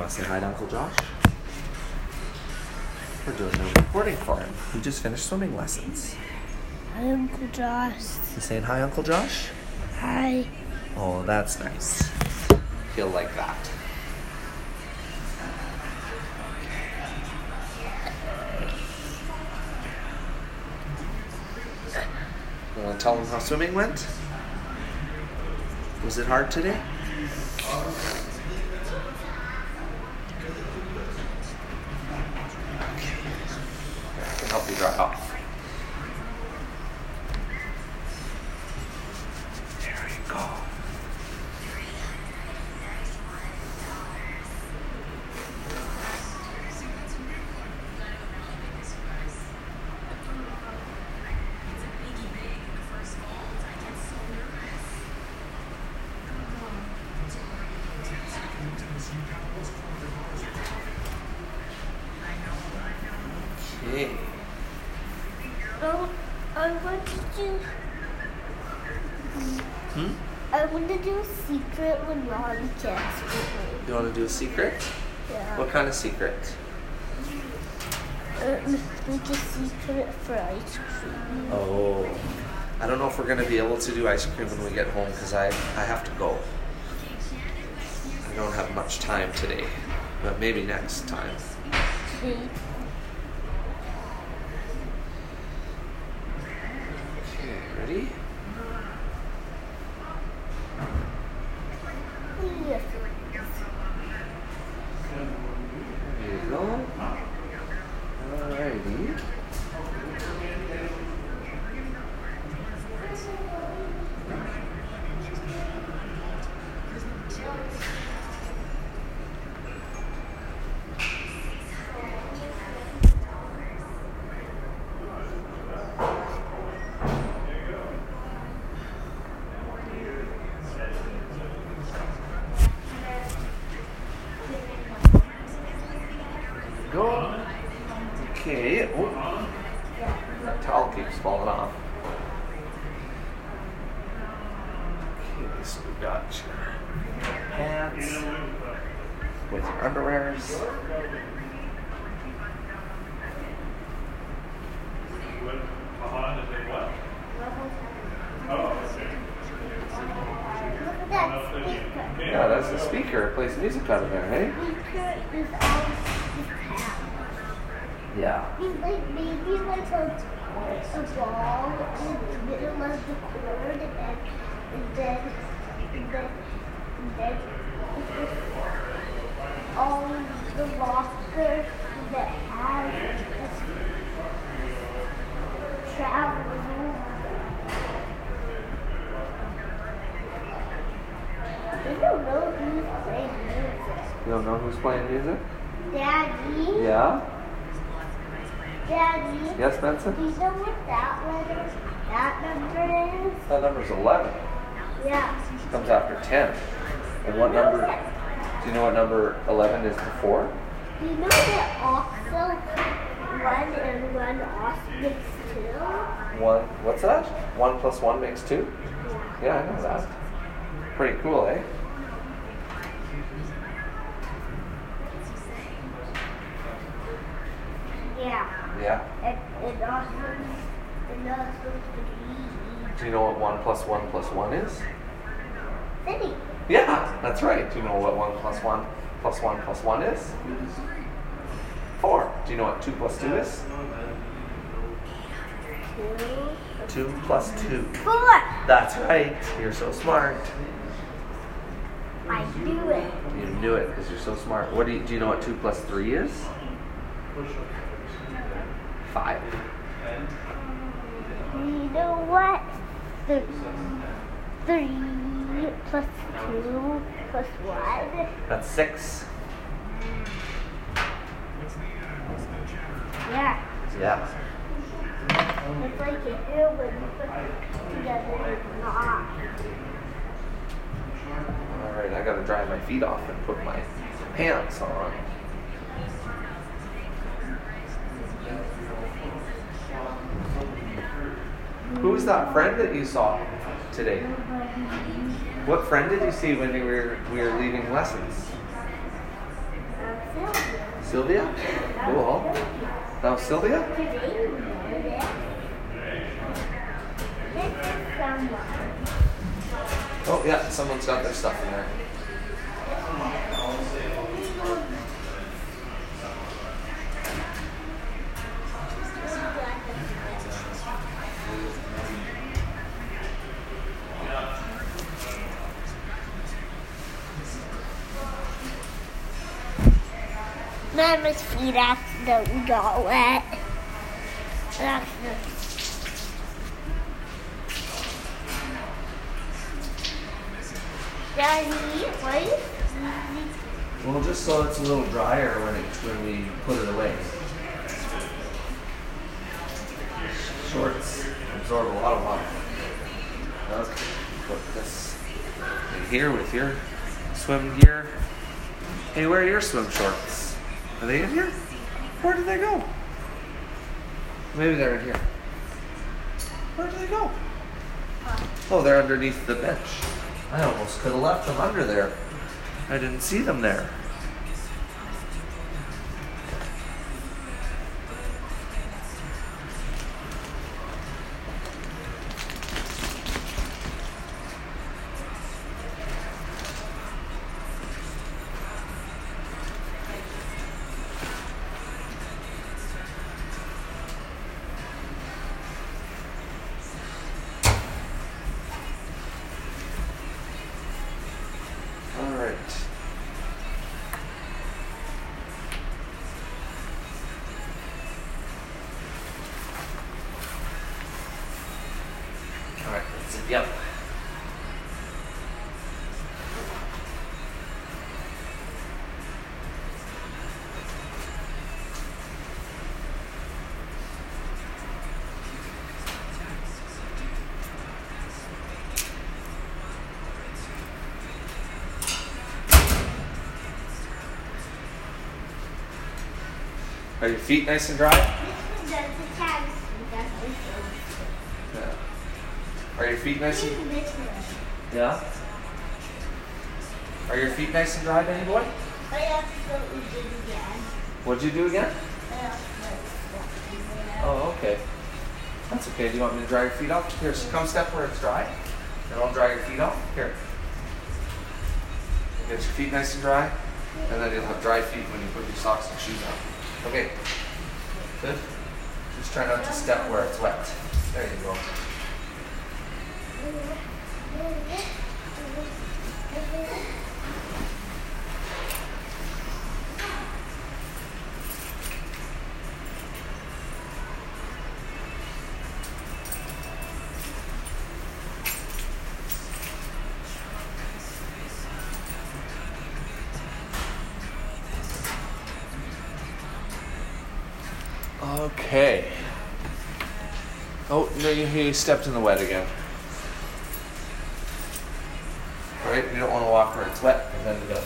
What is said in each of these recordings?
want to say hi to Uncle Josh? We're doing a recording for him. He just finished swimming lessons. Hi, Uncle Josh. You saying hi, Uncle Josh? Hi. Oh, that's nice. He'll like that. You want to tell him how swimming went? Was it hard today? I can help you dry off. There you go. Okay. Oh, I want to do. Hmm? I want to do a secret when Mommy gets with You want to do a secret? Yeah. What kind of secret? Uh, make a secret for ice cream. Oh, I don't know if we're gonna be able to do ice cream when we get home because I I have to go. I don't have much time today, but maybe next time. Okay, ready? Yes. There you go. Alrighty. Go. Okay. Oh, that towel keeps falling off. Okay, so we got your pants with your underwears. Look at that speaker. Yeah, that's the speaker. It plays music out of there, hey? Speaker is on. Yeah. It's like maybe like a, a ball in the middle of the cord and then and then and then and then on the locker that has travel I don't know who's playing music. You don't know who's playing music? Daddy? Yeah? Daddy? Yes, Benson? Do you know what that letter, that number is? That number's 11. Yeah. Comes after 10. And what number? Do you know what number 11 is before? Do you know that also one and one also makes two? One. What's that? One plus one makes two? Yeah, I know that. Pretty cool, eh? Yeah. Yeah. And, and also, and also three. Do you know what one plus one plus one is? City. Yeah, that's right. Do you know what one plus one plus one plus one is? Four. Do you know what two plus two is? Two. Two plus two. Four. That's right. You're so smart. I do it. You knew it because you're so smart. What do you, do you know what two plus three is? Five. You know what? Three, three plus two plus one. That's six. Yeah. Yeah. It's like a hill when you put it together it's not. All right, I gotta dry my feet off and put my pants on. Who's that friend that you saw today? What friend did you see when you were we were leaving lessons? Uh, Sylvia? Cool. That was Sylvia? Oh, yeah, someone's got their stuff in there. Mama's feet accidentally got wet. Well, just so it's a little drier when it when we put it away. Shorts absorb a lot of water. Okay, put this in here with your swim gear. Hey, where are your swim shorts? Are they in here? Where did they go? Maybe they're in here. Where did they go? Oh, they're underneath the bench. I almost could have left them under there. I didn't see them there. Are your feet nice and dry? Yeah. Are your feet nice and Yeah. Are your feet nice and dry, Benny boy? What'd you do again. Oh, okay. That's okay. Do you want me to dry your feet off? Here, so come step where it's dry. And I'll dry your feet off. Here. Get your feet nice and dry. And then you'll have dry feet when you put your socks and shoes on. Okay. Good. Just try not to step where it's wet. There you go. Okay. You stepped in the wet again. Right, we don't want to walk where it's wet, and then we got,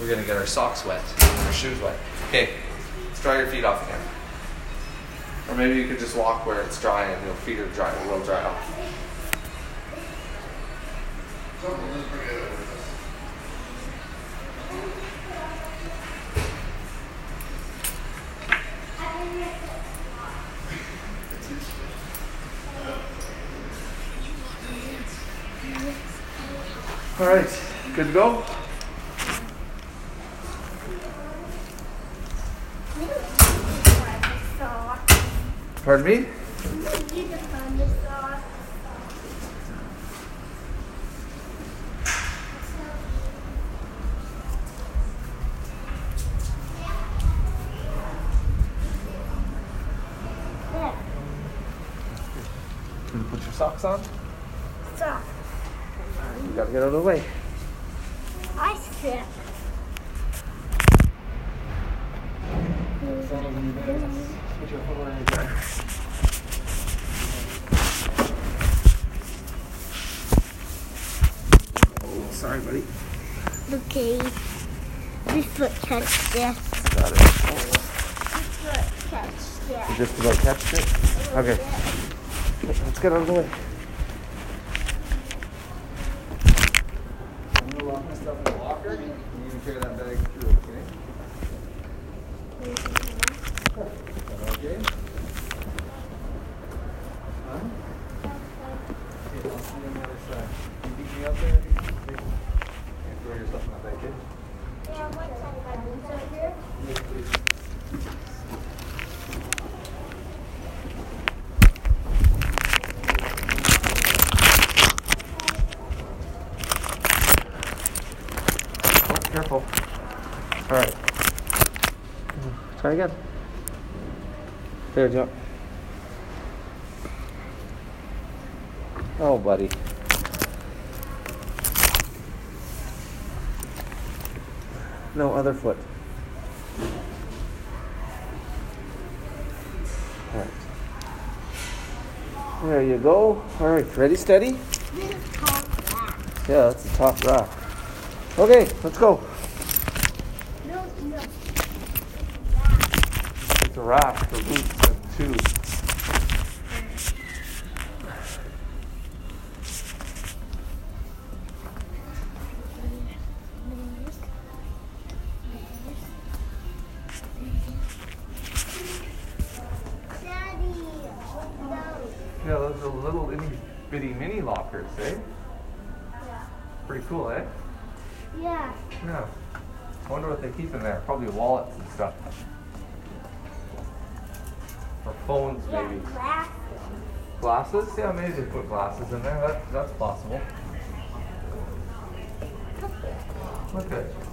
we're gonna get our socks wet, and our shoes wet. Okay, let's dry your feet off again. Or maybe you could just walk where it's dry, and your feet are dry, It will dry off. All right, good to go. Pardon me? Put your socks on? Socks. You gotta get out of the way. I strip. Put your foot where you dry. Oh, sorry, buddy. Okay. This foot catch this. Got it. This foot catch this. You just about catched it? Okay. Let's get out of the way. I'm gonna lock my stuff in the locker. You can carry that bag through, okay? Oh, careful. All right. Try again. There, jump. Oh, buddy. No other foot. All right. There you go. All right, ready, steady? This is called that. Yeah, that's a top rock. Okay, let's go. No, no. It's a raft for boots and shoes. Daddy, look those. Yeah, those are little itty bitty mini lockers, eh? Yeah. Pretty cool, eh? Yeah. Yeah. I wonder what they keep in there. Probably wallets and stuff. Or phones, maybe. Yeah, glasses. Glasses? Yeah, maybe they put glasses in there. That, that's possible. Okay. Look.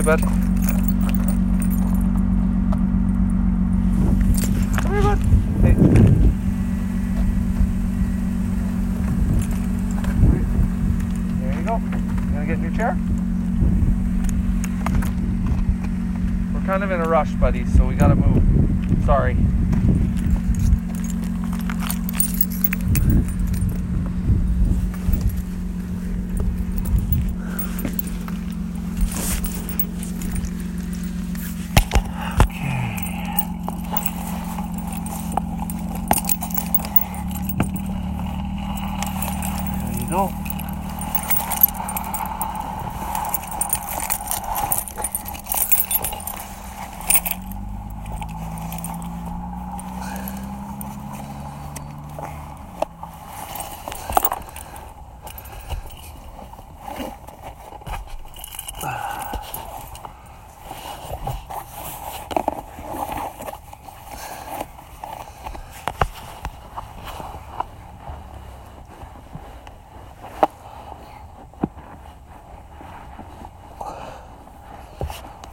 Way, bud. Come here, bud. Hey. There you go. You gonna get in your chair? We're kind of in a rush, buddy, so we gotta move. Sorry. There you go.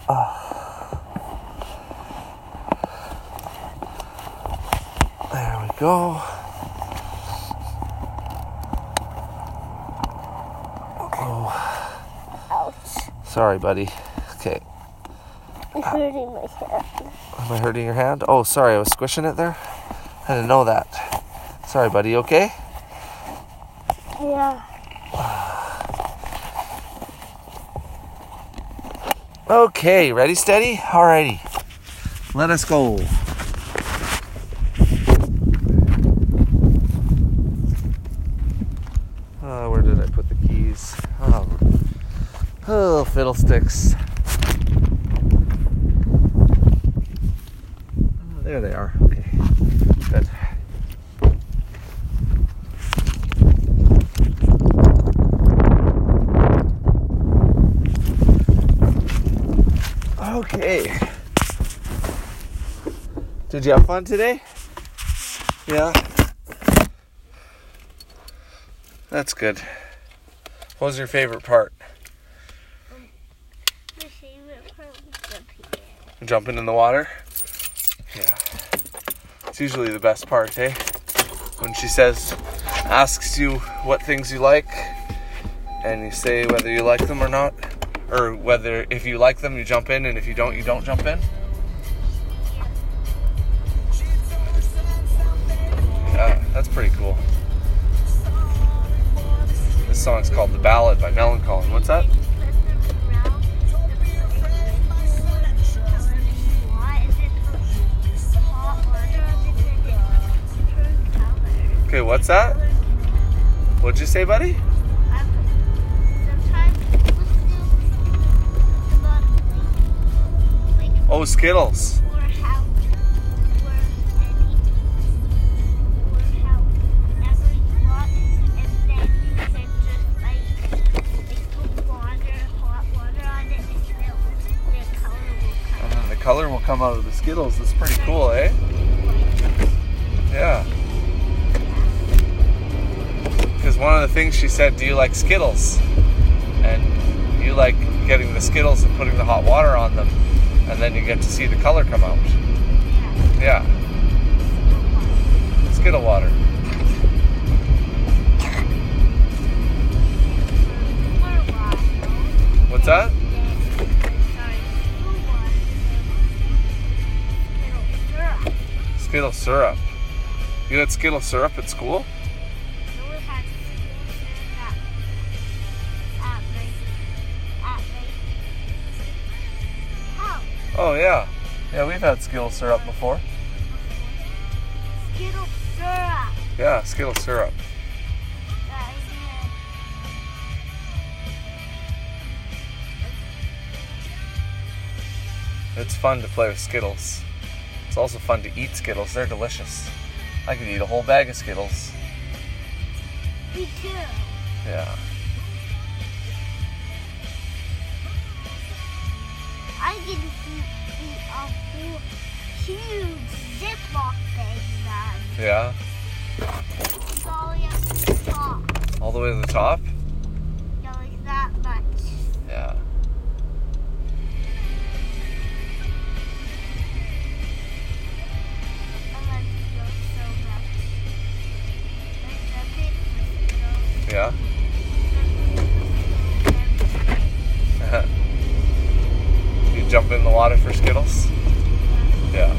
Ah. There we go. Oh, Ouch. sorry, buddy. Okay. I'm ah. hurting my hand. Am I hurting your hand? Oh, sorry, I was squishing it there. I didn't know that. Sorry, buddy. Okay. Yeah. Okay, ready, steady? Alrighty. Let us go. Oh, where did I put the keys? Oh, oh fiddlesticks. Oh, there they are. Okay, good. Okay. Did you have fun today? Yeah. That's good. What was your favorite part? My favorite part was up here. Jumping in the water? Yeah. It's usually the best part, eh? When she says, asks you what things you like, and you say whether you like them or not. Or whether, if you like them, you jump in, and if you don't, you don't jump in. Pretty cool. This song's called The Ballad by Melancholy. What's that? Okay, what's that? What'd you say, buddy? Oh, Skittles. Color will come out of the Skittles. That's pretty cool, eh? Yeah. Because one of the things she said, do you like Skittles? And you like getting the Skittles and putting the hot water on them, and then you get to see the color come out. Yeah. Skittle water. What's that? Skittle syrup. You had Skittle syrup at school? Oh yeah. Yeah, we've had Skittle syrup before. Skittle syrup. Yeah, Skittle syrup. That is it. It's fun to play with Skittles. It's also fun to eat Skittles. They're delicious. I could eat a whole bag of Skittles. Me too. Yeah. I can eat, a whole huge Ziploc bag then. Yeah. All the way to the top. All the way to the top? Yeah. you jump in the water for Skittles? Yeah.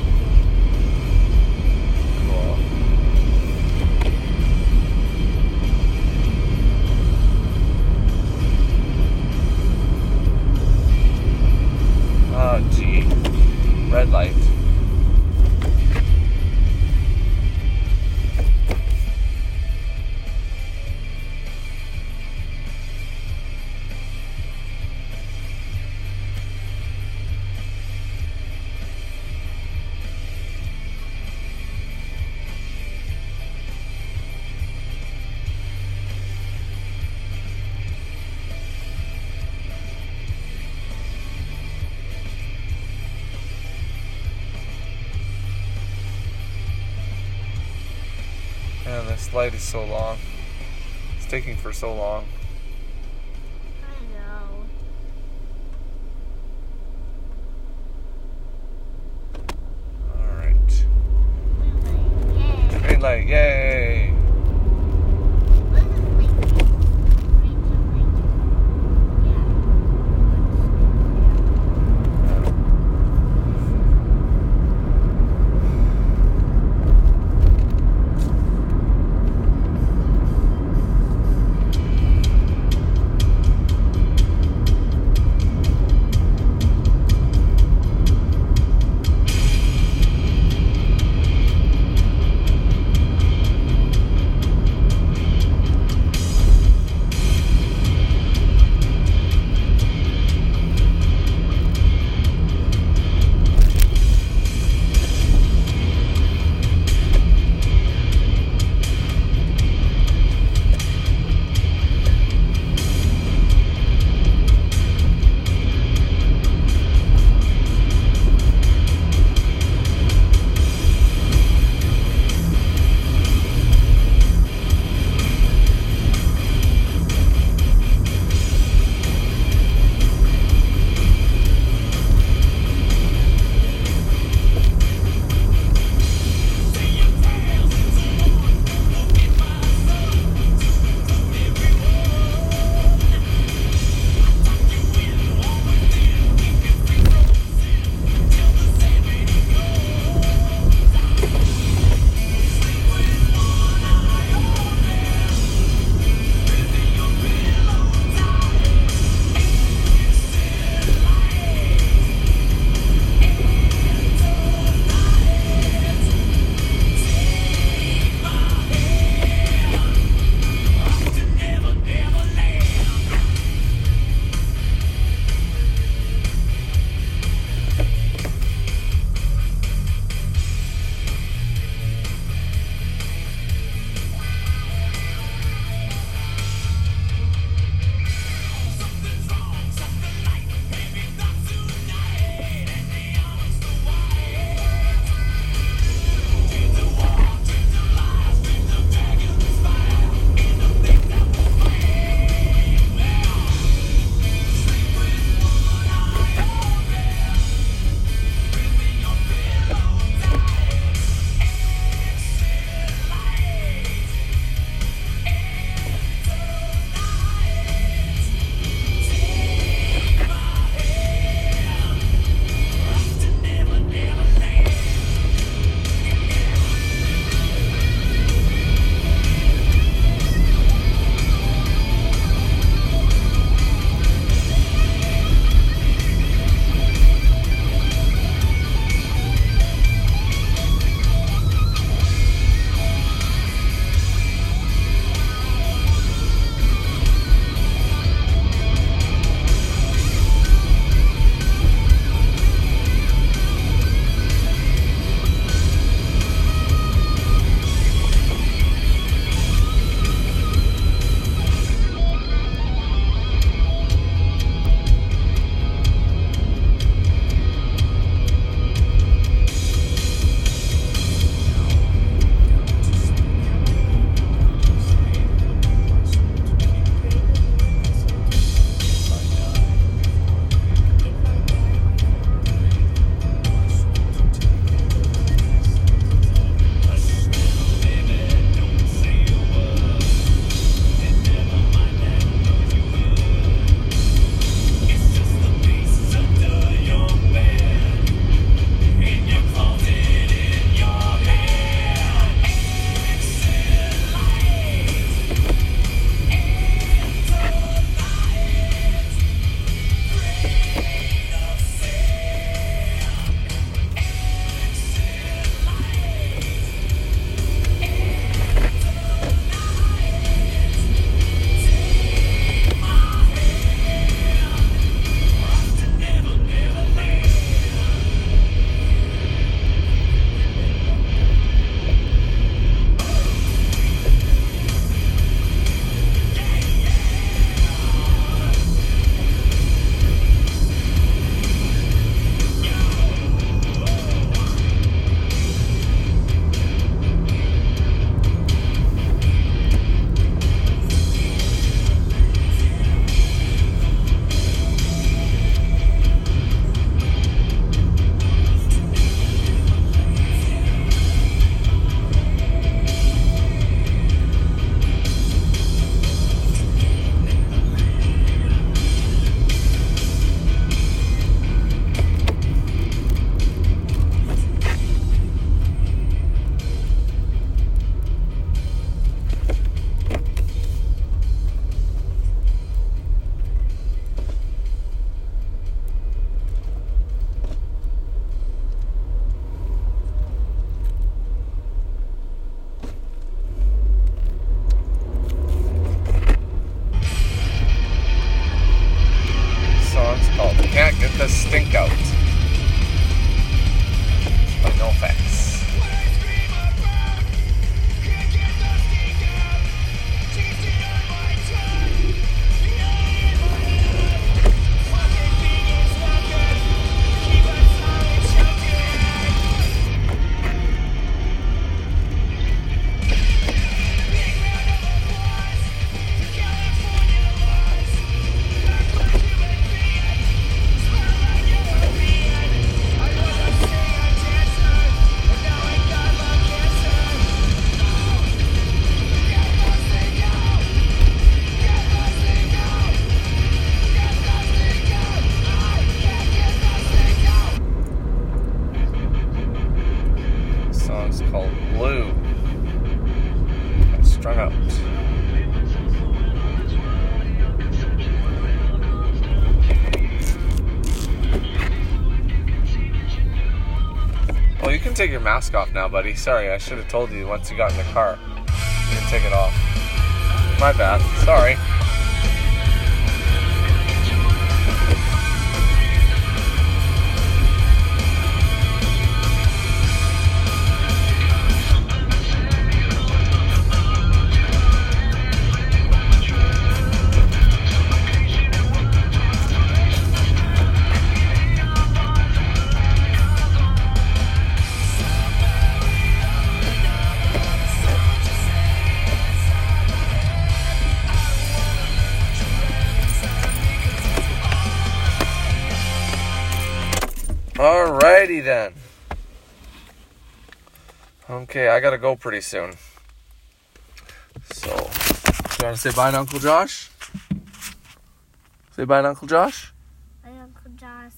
Cool. Oh, gee. Red light. This is so long. It's taking for so long. I know. Alright. Yeah. Green light, yay! This mask off now, buddy. Sorry, I should have told you once you got in the car. You can take it off. My bad. Sorry. Okay, I gotta go pretty soon. So, you wanna say bye to Uncle Josh? Say bye to Uncle Josh? My Uncle Josh.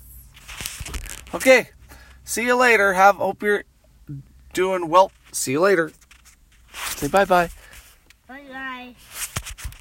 Okay. See you later. Have hope you're doing well. See you later. Say bye bye.